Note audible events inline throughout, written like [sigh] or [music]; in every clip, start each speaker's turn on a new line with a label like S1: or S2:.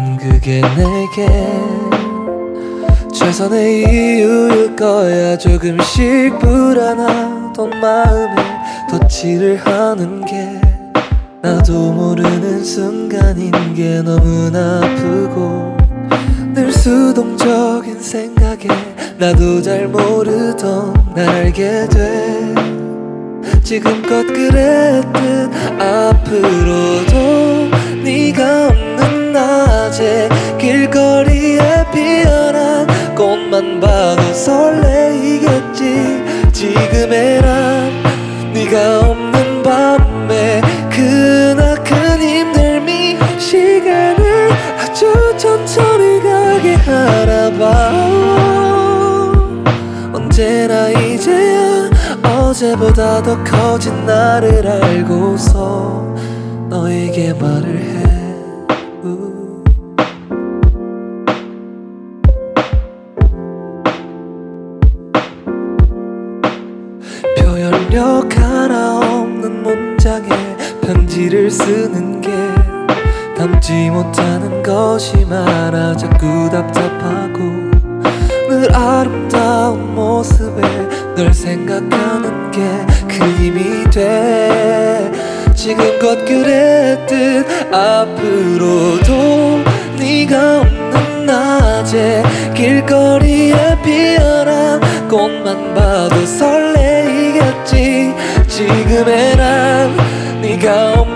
S1: 생각하면은 그게 내게 최선의 이유일 거야. 조금씩 불안하던 마음에 덧칠을 하는 게 나도 모르는 순간인 게 너무나 아프고 늘 수동적인 생각에 나도 잘 모르던 날 알게 돼. 지금껏 그랬듯 앞으로도 네가 낮에 길거리에 피어난 꽃만 봐도 설레이겠지. 지금의 난 네가 없는 밤에 크나큰 힘듦이 시간을 아주 천천히 가게 하나 봐. 언제나 이제야 어제보다 더 커진 나를 알고서 너에게 말을 해 편지를 쓰는 게 담지 못하는 것이 많아 자꾸 답답하고 늘 아름다운 모습에 널 생각하는 게 그 힘이 돼. 지금껏 그랬듯 앞으로도 네가 없는 낮에 길거리에 피어난 꽃만 봐도 설레이겠지. 지금의 난 네가 없는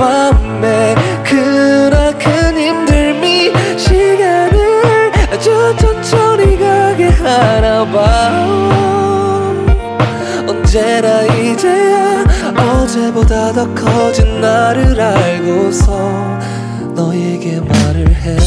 S1: 밤에 크나큰 힘듦이 시간을 아주 천천히 가게 하나 봐. 언제나 이제야 어제보다 더 커진 나를 알고서 너에게 말을 해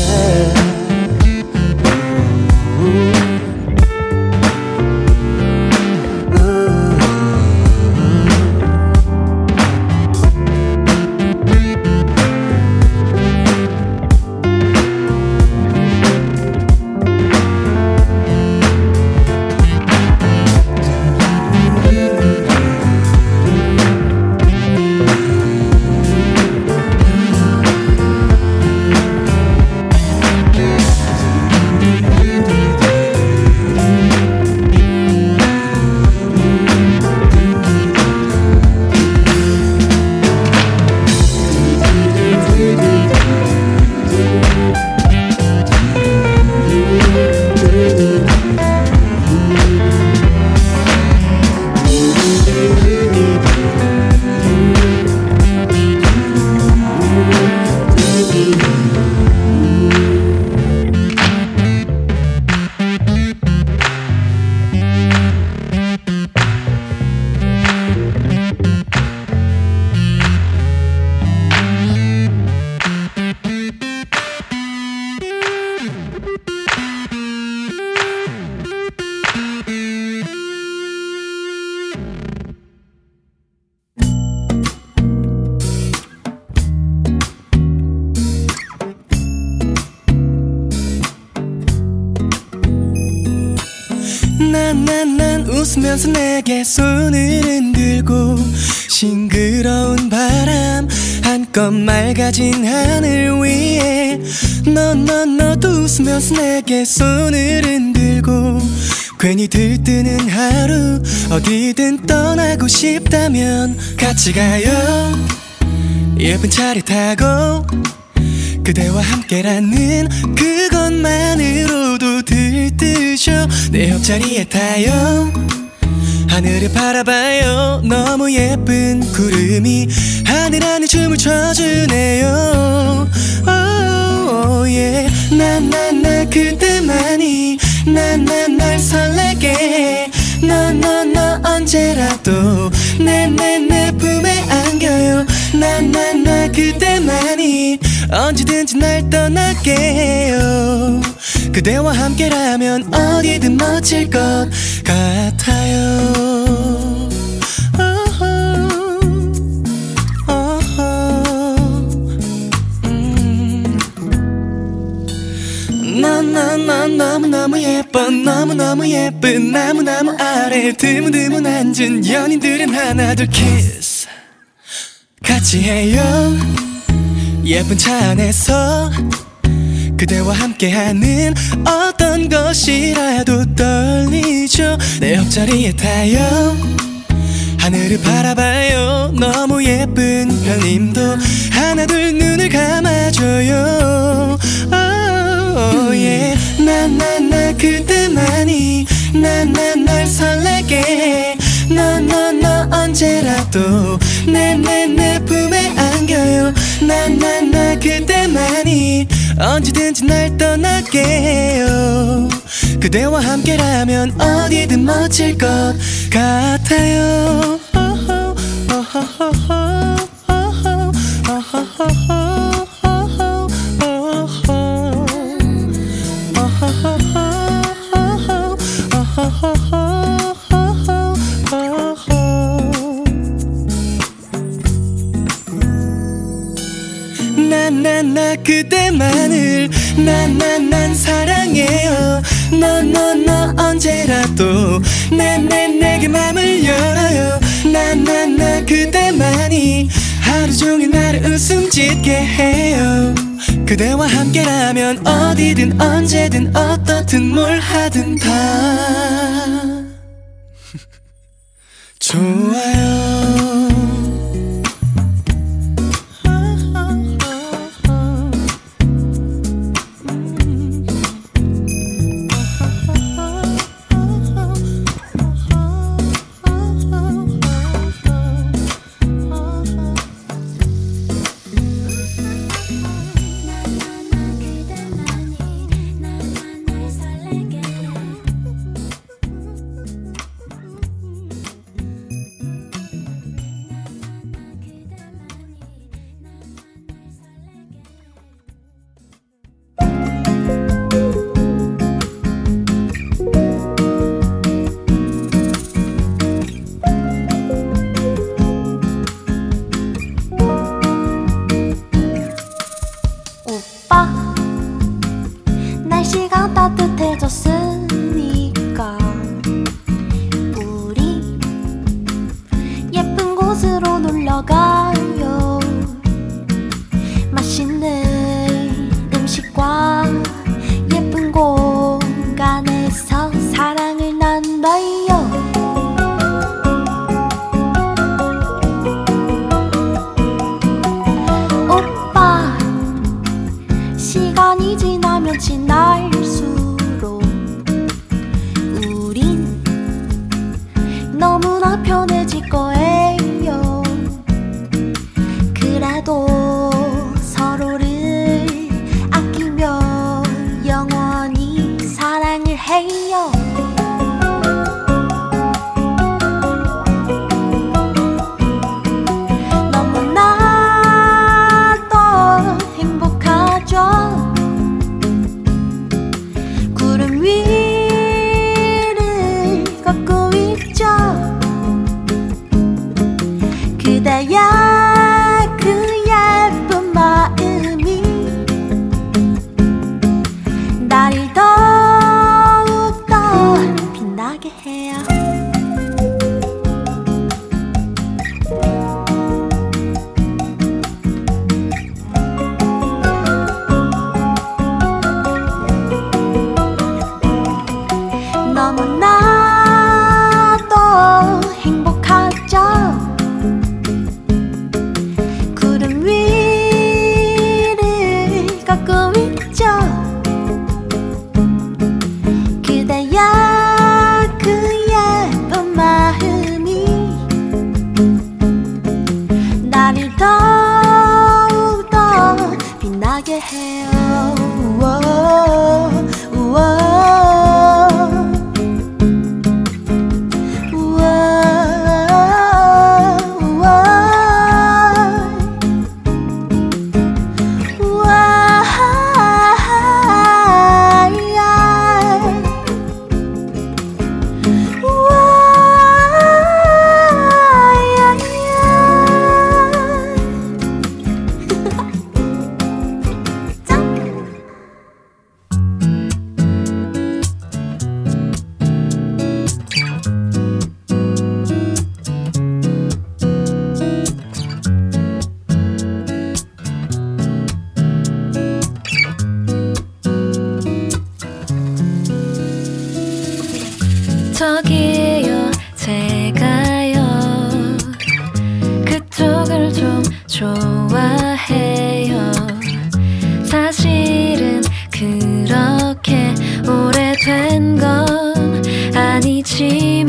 S2: 난난난 웃으면서 내게 손을 흔들고 싱그러운 바람 한껏 맑아진 하늘 위에 너너 너도 웃으면서 내게 손을 흔들고 괜히 들뜨는 하루 어디든 떠나고 싶다면 같이 가요. 예쁜 차를 타고 그대와 함께라는 그것만으로도 들뜨셔. 내 옆자리에 타요. 하늘을 바라봐요. 너무 예쁜 구름이 하늘 안에 춤을 춰주네요. Oh, yeah. 난난나 그때만이 난난날 설레게. 너너너 언제라도 내 내 내 품에 안겨요 난난나 그때만이 언제든지 날 떠날게요. 그대와 함께라면 어디든 멋질 것 같아요. 음. 너무너무 예뻐 너무너무 예쁜 나무나무 아래 드문드문 앉은 연인들은 하나 둘 키스 같이 해요. 예쁜 차 안에서 그대와 함께하는 어떤 것이라도 떨리죠. 내 옆자리에 타요. 하늘을 바라봐요. 너무 예쁜 별님도 하나 둘 눈을 감아줘요. Oh, yeah. 나나나 그때만이 나나 널 설레게. 너너너 언제라도 내 내 내 품에 안겨요. 나 나 나 그때만이 언제든지 날 떠날게요. 그대와 함께라면 어디든 멋질 것 같아요 그대만을 나나난 사랑해요. 너 너 너 언제라도 내 내 내게 맘을 열어요. 나나나 그대만이 하루 종일 나를 웃음 짓게 해요. 그대와 함께라면 어디든 언제든 어떻든 뭘 하든 다. [laughs] 좋아요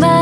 S3: मा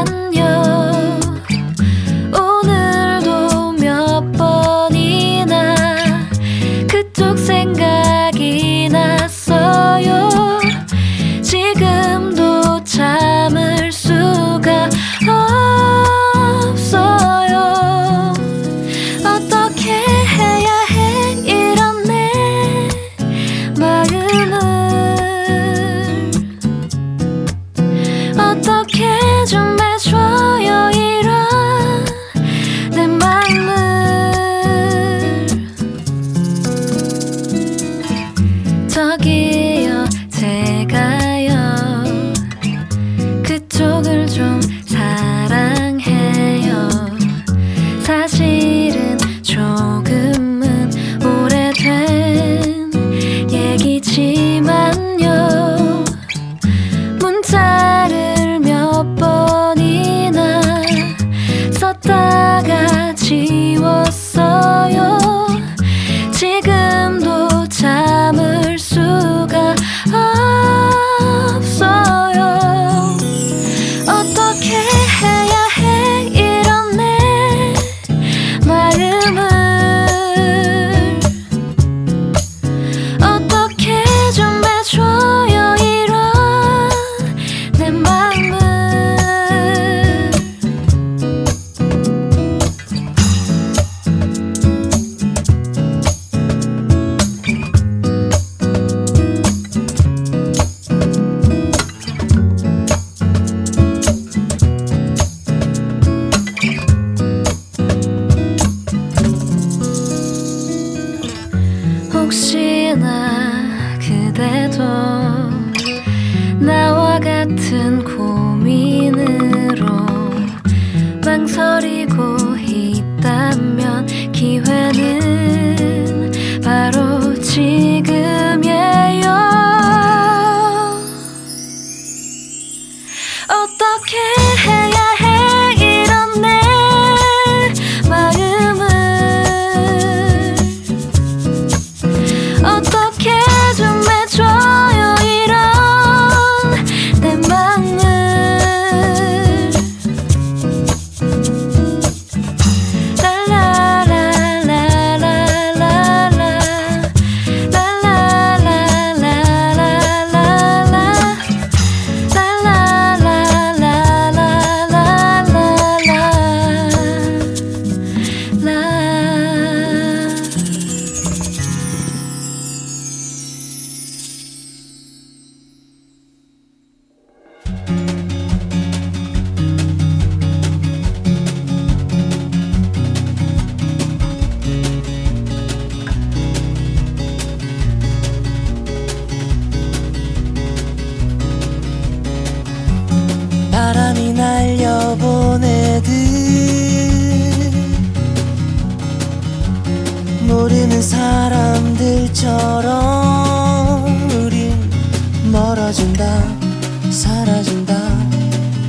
S4: 사라진다 사라진다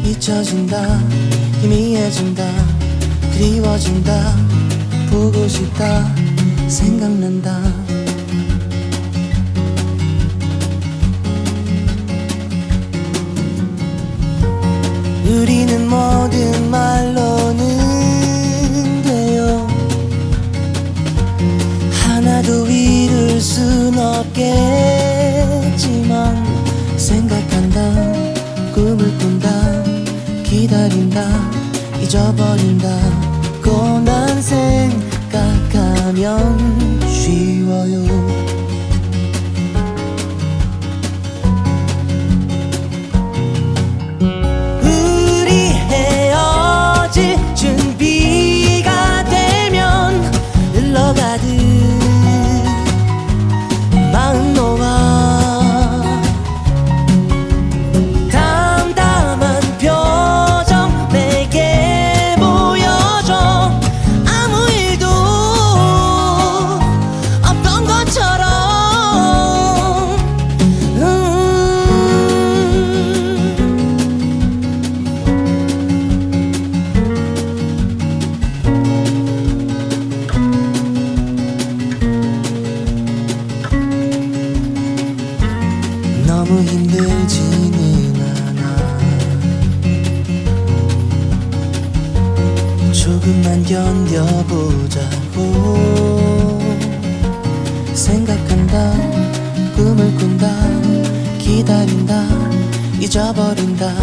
S4: 잊혀진다 희미해진다 그리워진다 보고 싶다 생각난다. 우리는 모든 말로는 돼요. 하나도 이룰 순 없겠지만 기다린다 잊어버린다. 고난 생각하면 쉬워요. 기다린다 잊어버린다.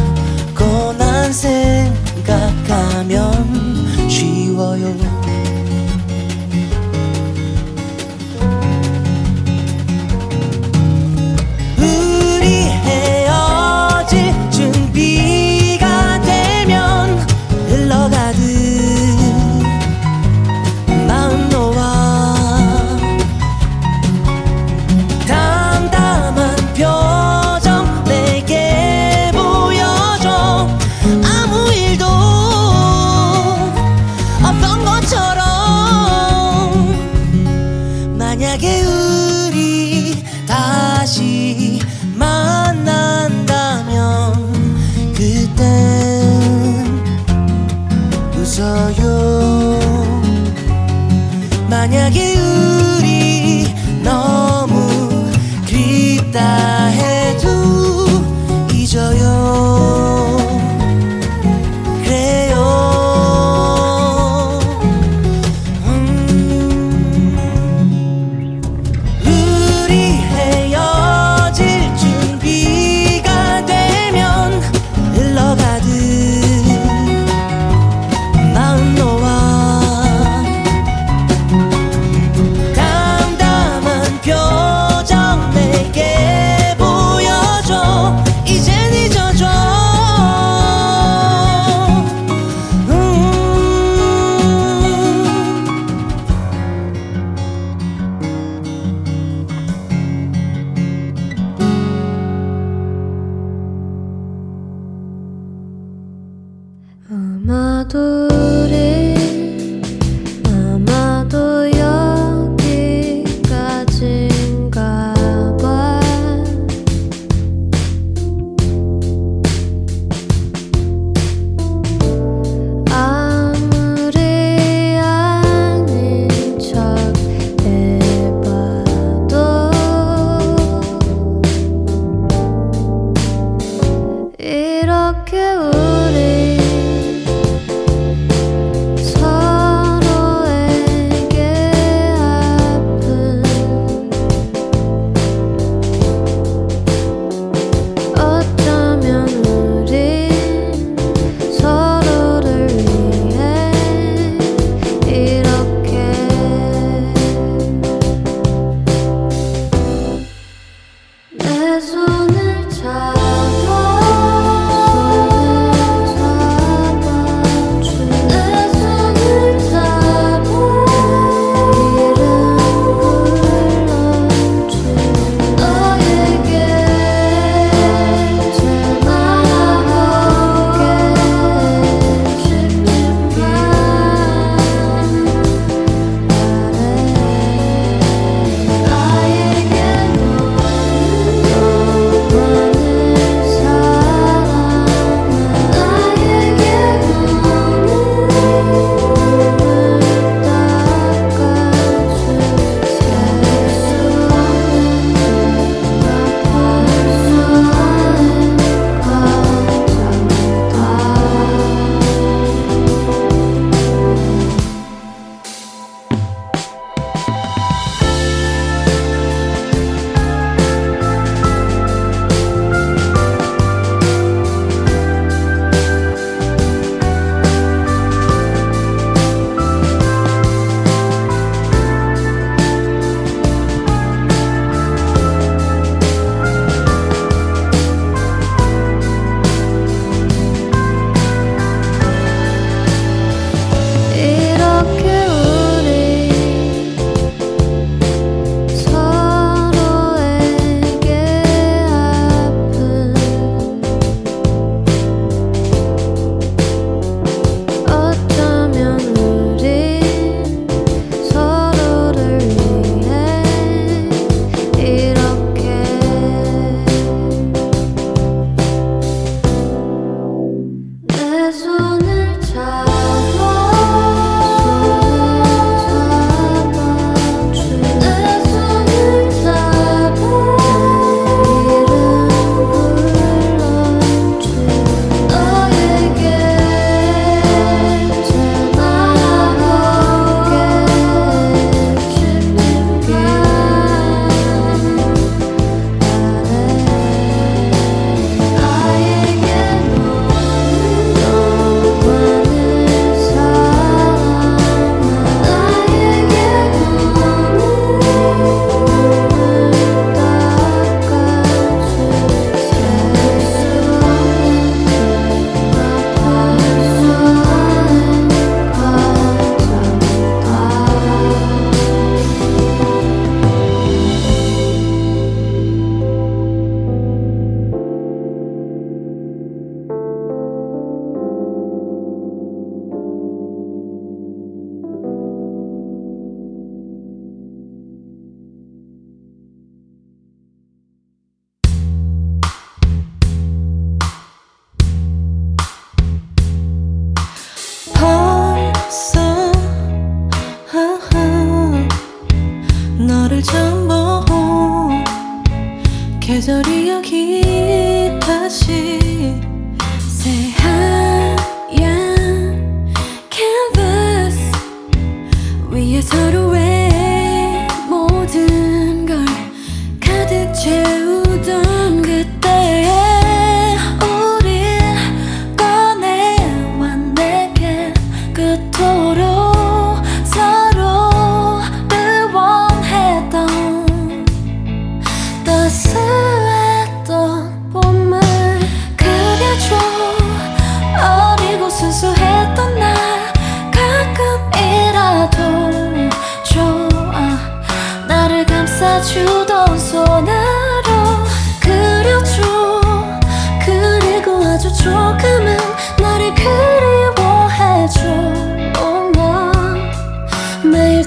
S4: 고난 생각하면 쉬워요.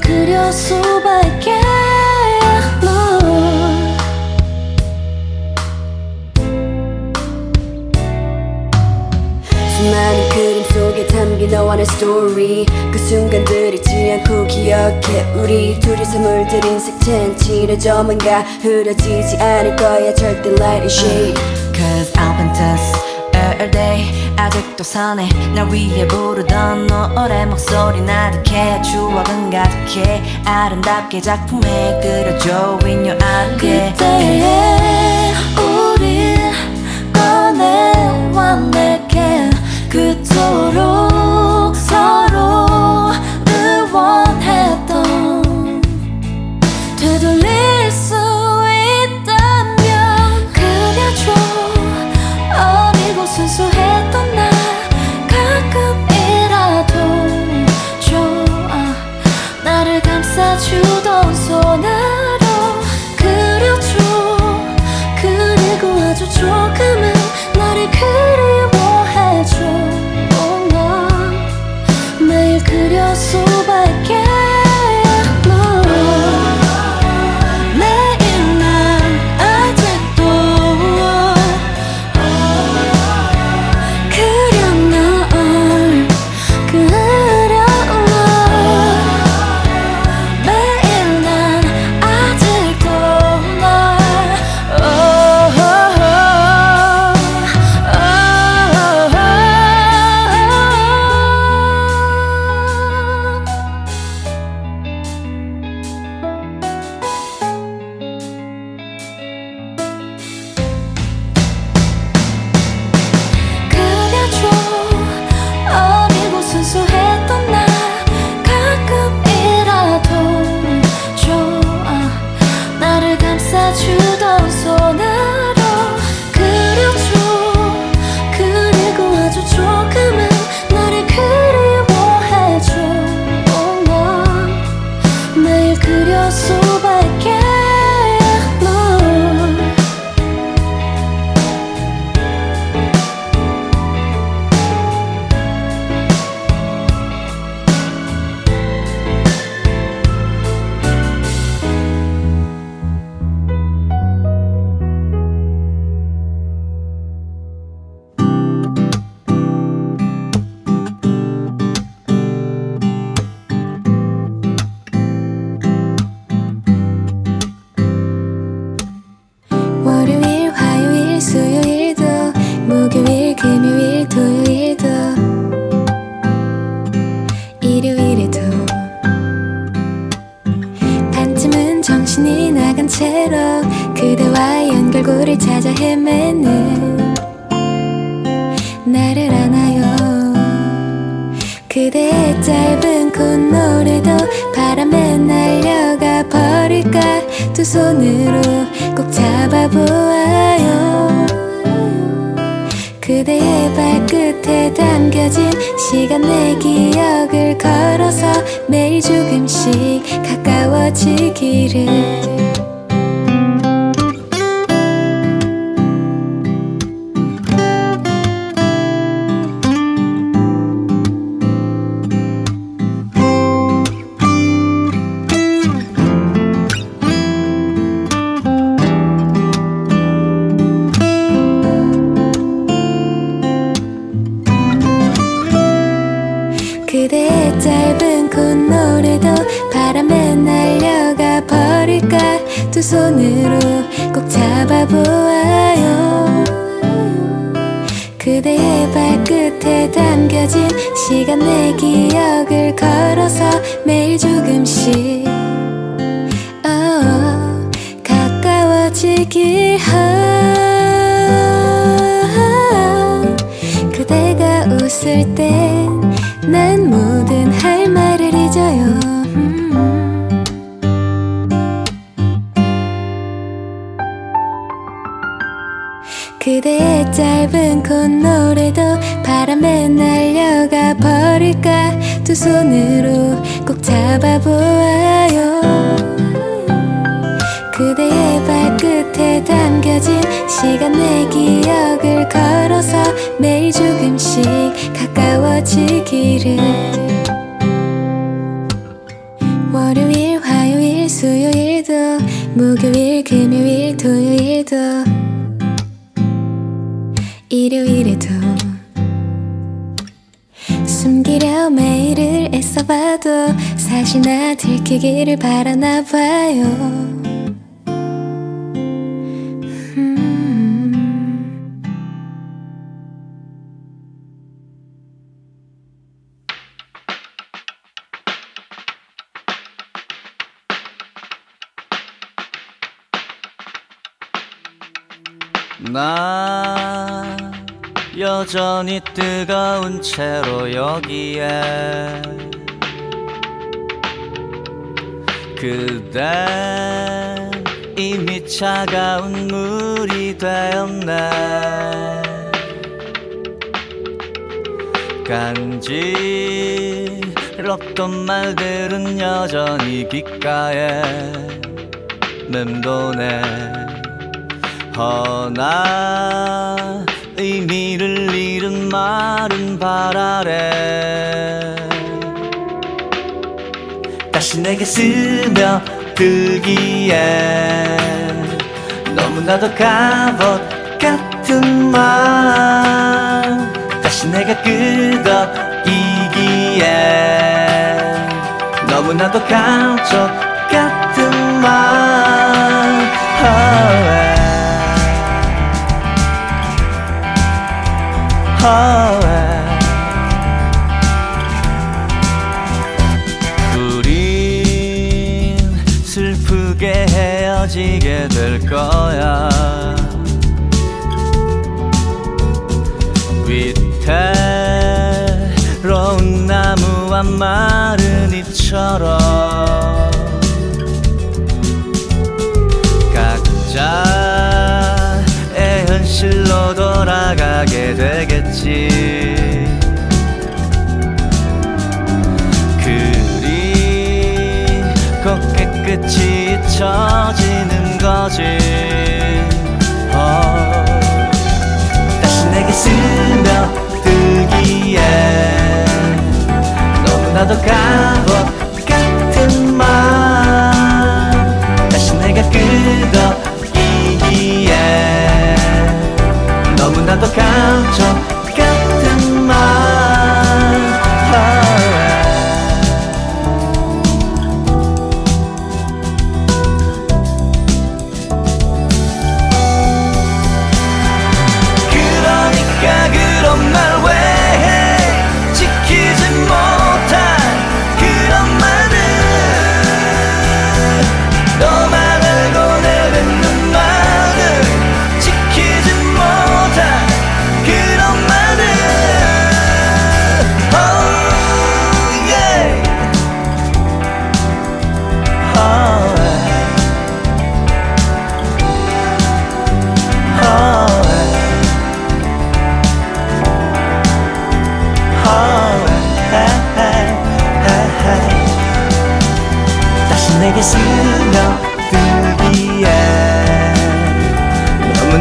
S5: 그려 수밖에
S6: 수많은 그림 속에 담긴 너와 내 스토리. 그 순간들 잊지 않고 기억해. 우리 둘이서 물들인 색채는 칠해져만가 흐려지지 않을 거야. 절대 light and shade.
S2: Cause I'll fantasy 별 day. 아직도 선해. 날 위해 부르던 노래 목소리 나득해 추억은 가득해. 아름답게 작품에 그려줘. In your eye
S5: 그때의 우린 꺼내와 내게. 그토록 남겨진 시간 내 기억을 걸어서 매일 조금씩 가까워지기를.
S7: 숨기려 매일을 애써봐도 사실 나 들키기를 바라나 봐요
S8: 여전히 뜨거운 채로 여기에 그댄 이미 차가운 물이 되었네. 간지럽던 말들은 여전히 귓가에 맴도네. 허나 의미를 잃은 마른 발 아래 다시 내게 스며들기에 너무나도 갑옷 같은 맘 다시 내가 끄덕이기에 너무나도 감쪽 oh, yeah. 우린 슬프게 헤어지게 될 거야 위태로운 나무와 마른 이처럼 실로 돌아가게 되겠지 그리 곱게 끝이 잊혀지는 거지 어. 다시 내게 스며들기에 너무나도 갑옷 너무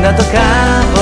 S8: 너무나도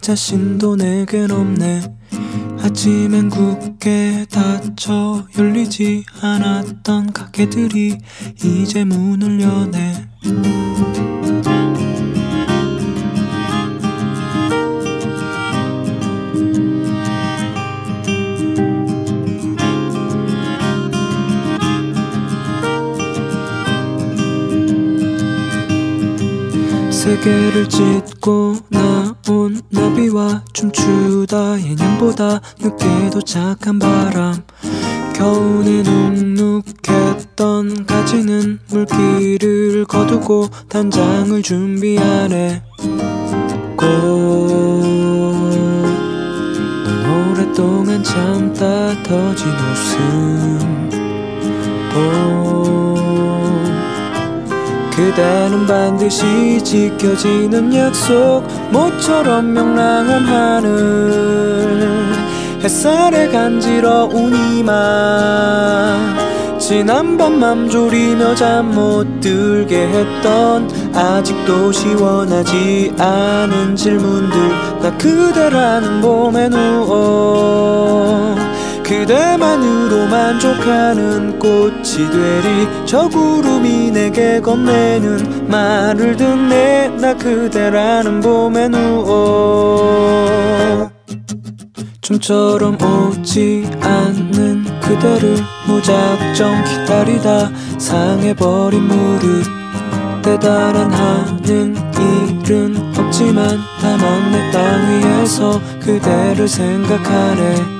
S9: 자신도 내겐 없네. 아침엔 굳게 닫혀 열리지 않았던 가게들이 이제 문을 여네. 세계를 찢고 나 소리와 춤추다. 예년보다 늦게 도착한 바람. 겨우내 눅눅했던 가지는 물기를 거두고 단장을 준비하네. 꽃넌 오랫동안 참다 터진 웃음. 꽃 그대는 반드시 지켜지는 약속 모처럼 명랑한 하늘. 햇살에 간지러운 이마 지난밤 맘졸이며 잠 못 들게 했던 아직도 시원하지 않은 질문들. 나 그대라는 봄에 누워 그대만으로 만족하는 꽃이 되리. 저 구름이 내게 건네는 말을 듣네. 나 그대라는 봄에 누워 좀처럼 오지 않는 그대를 무작정 기다리다 상해버린 무릎 대단한 하는 일은 없지만 다만 내 땅 위에서 그대를 생각하네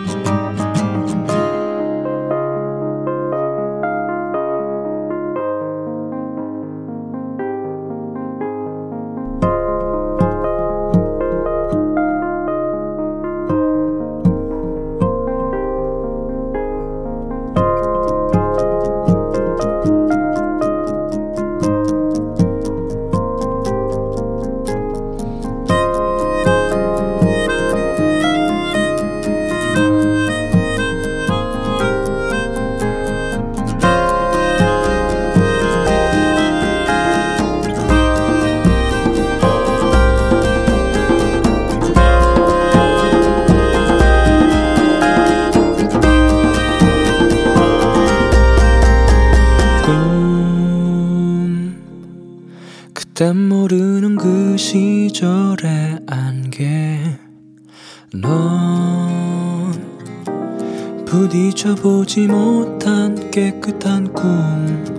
S9: 보지 못한 깨끗한 꿈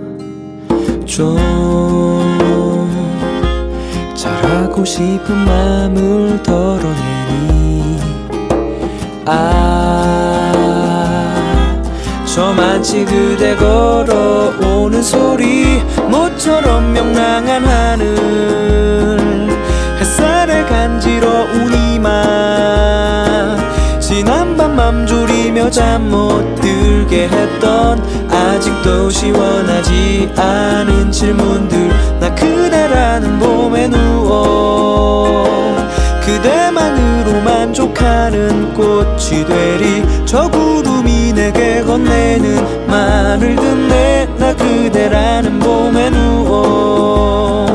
S9: 좀 잘하고 싶은 마음을 덜어내니. 아 저만치 그대 걸어오는 소리 모처럼 명랑한 하늘. 햇살에 간지러운 이마 지난 밤 맘 졸이며 잠 못 들게 했던 아직도 시원하지 않은 질문들. 나 그대라는 봄에 누워 그대만으로 만족하는 꽃이 되리. 저 구름이 내게 건네는 말을 듣네 나 그대라는 봄에 누워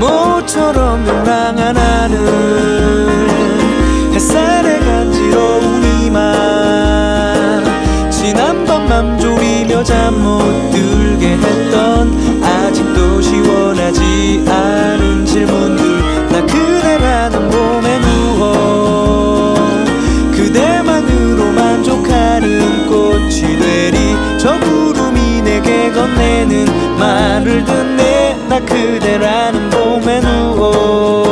S9: 모처럼 명랑한 하늘 잠 못 들게 했던 아직도 시원하지 않은 질문들. 나 그대라는 봄에 누워 그대만으로 만족하는 꽃이 되리. 저 구름이 내게 건네는 말을 듣네. 나 그대라는 봄에 누워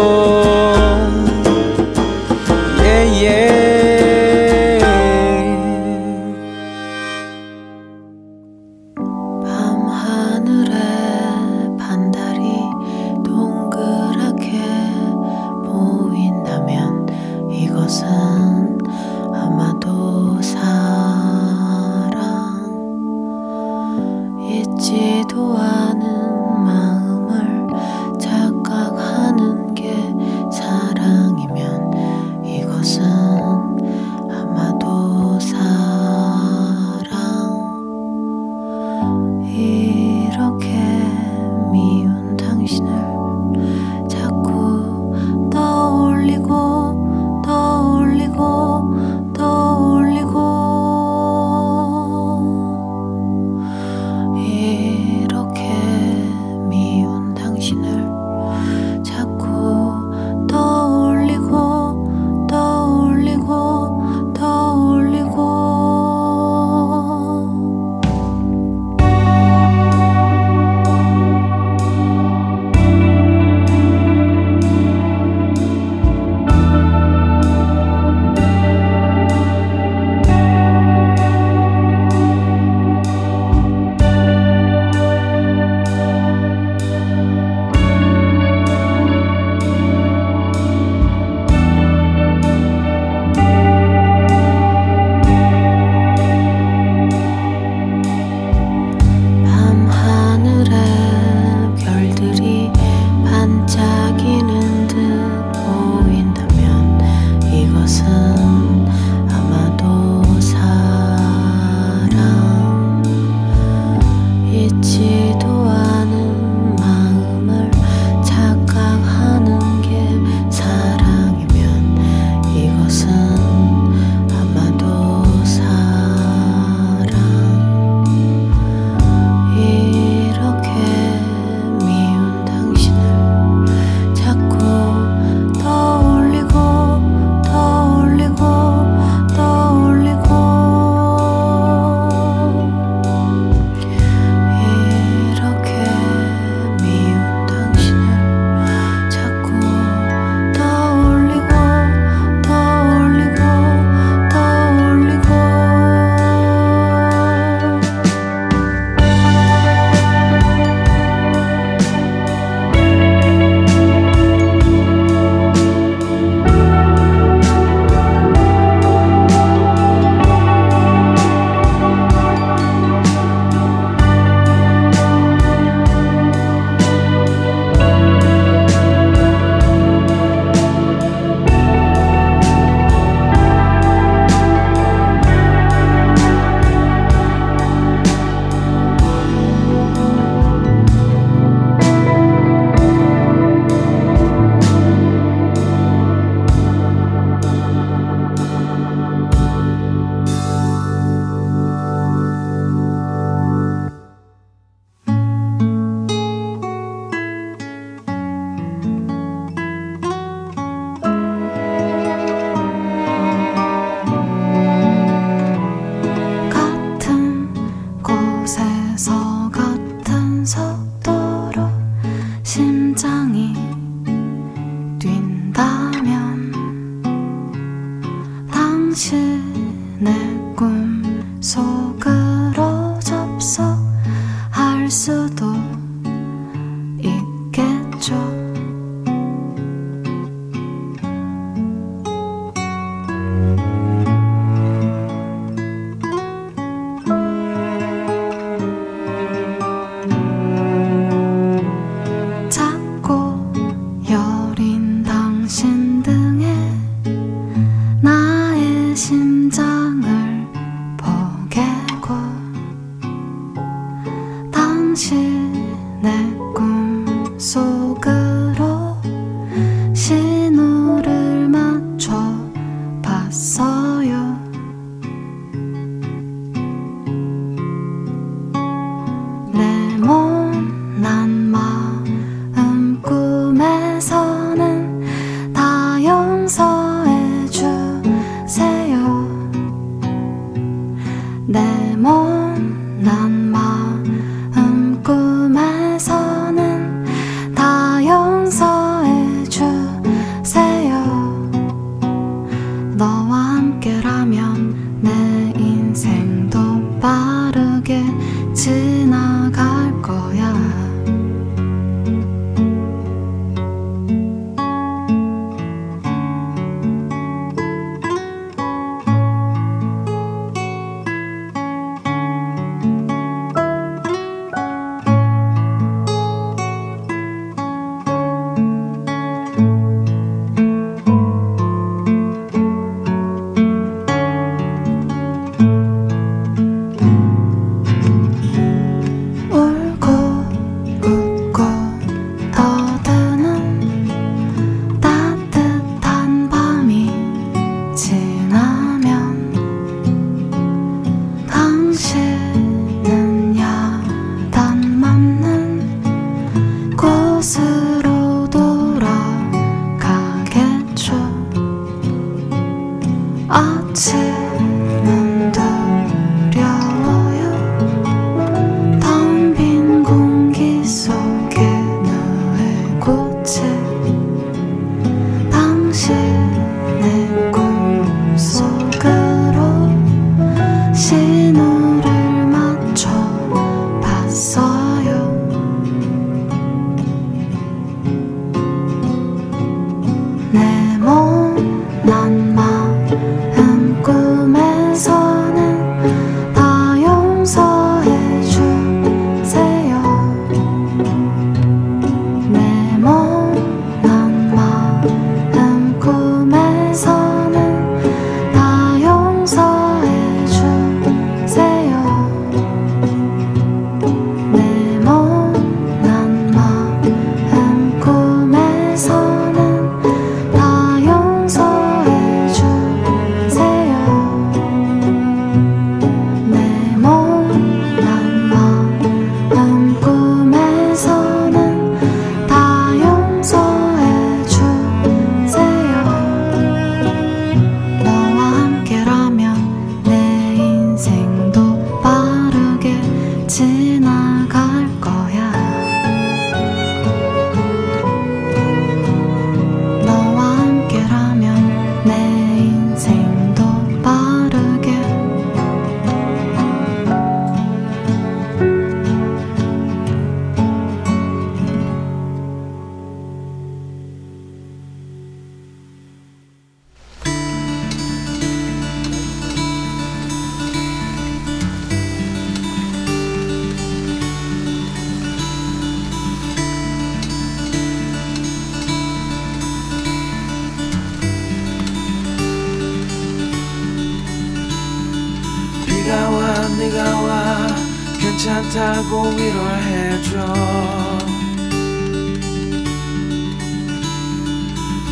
S10: 하고 위로를
S3: 해줘.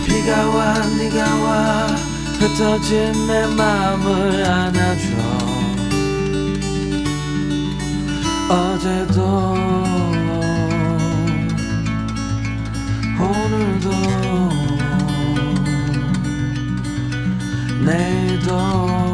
S3: 비가 와 네가 와 흩어진 내 마음을 안아줘. 어제도 오늘도 내일도.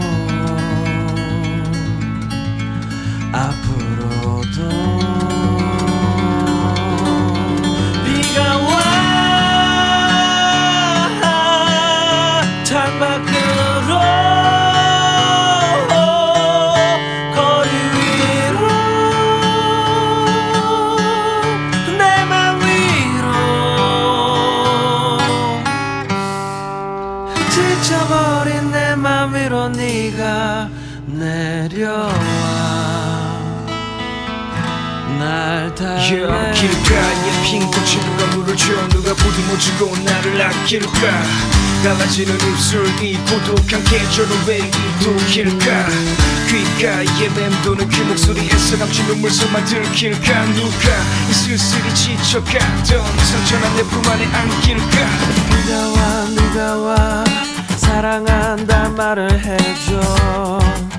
S11: 길가에 누가 물을 줘? 누가 보듬어주고 나를 아낄까? 갈라지는 입술 이 고독한 계절은 왜 이도길까? 귓가에 맴도는 그 목소리에서 감춘 눈물 소만 들킬까? 누가 이 쓸쓸히 지쳐갔던 상처난 내 품 안에 안길까?
S3: 비가 와 네가 와 사랑한다 말을 해줘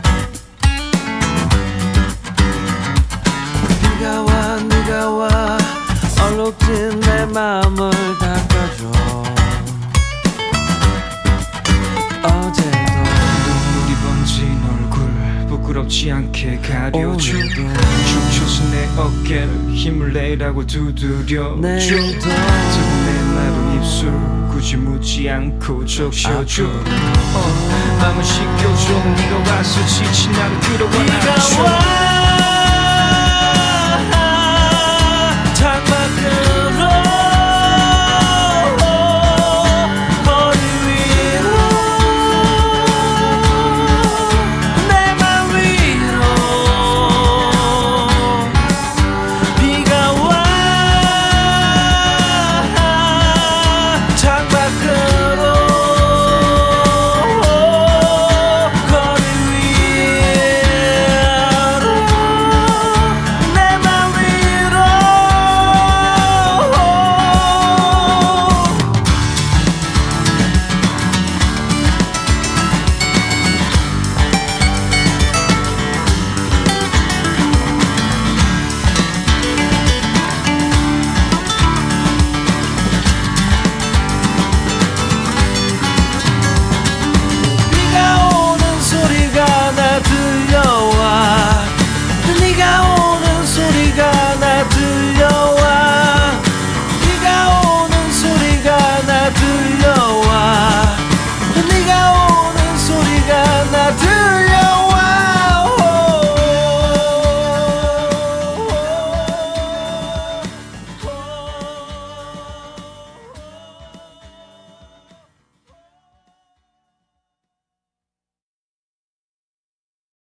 S3: 얼룩진 내 마음을 닦아줘. 어제도
S11: 눈물이 번진 얼굴 부끄럽지 않게 가려줘 춤춰서 내 어깨를 힘을 내라고 두드려줘.
S3: 내일도
S11: 마른 입술 굳이 묻지 않고 적셔줘. 어, 마음을 식혀줘. 네가 와서 지친 나를 끌어와 안아줘.
S3: 와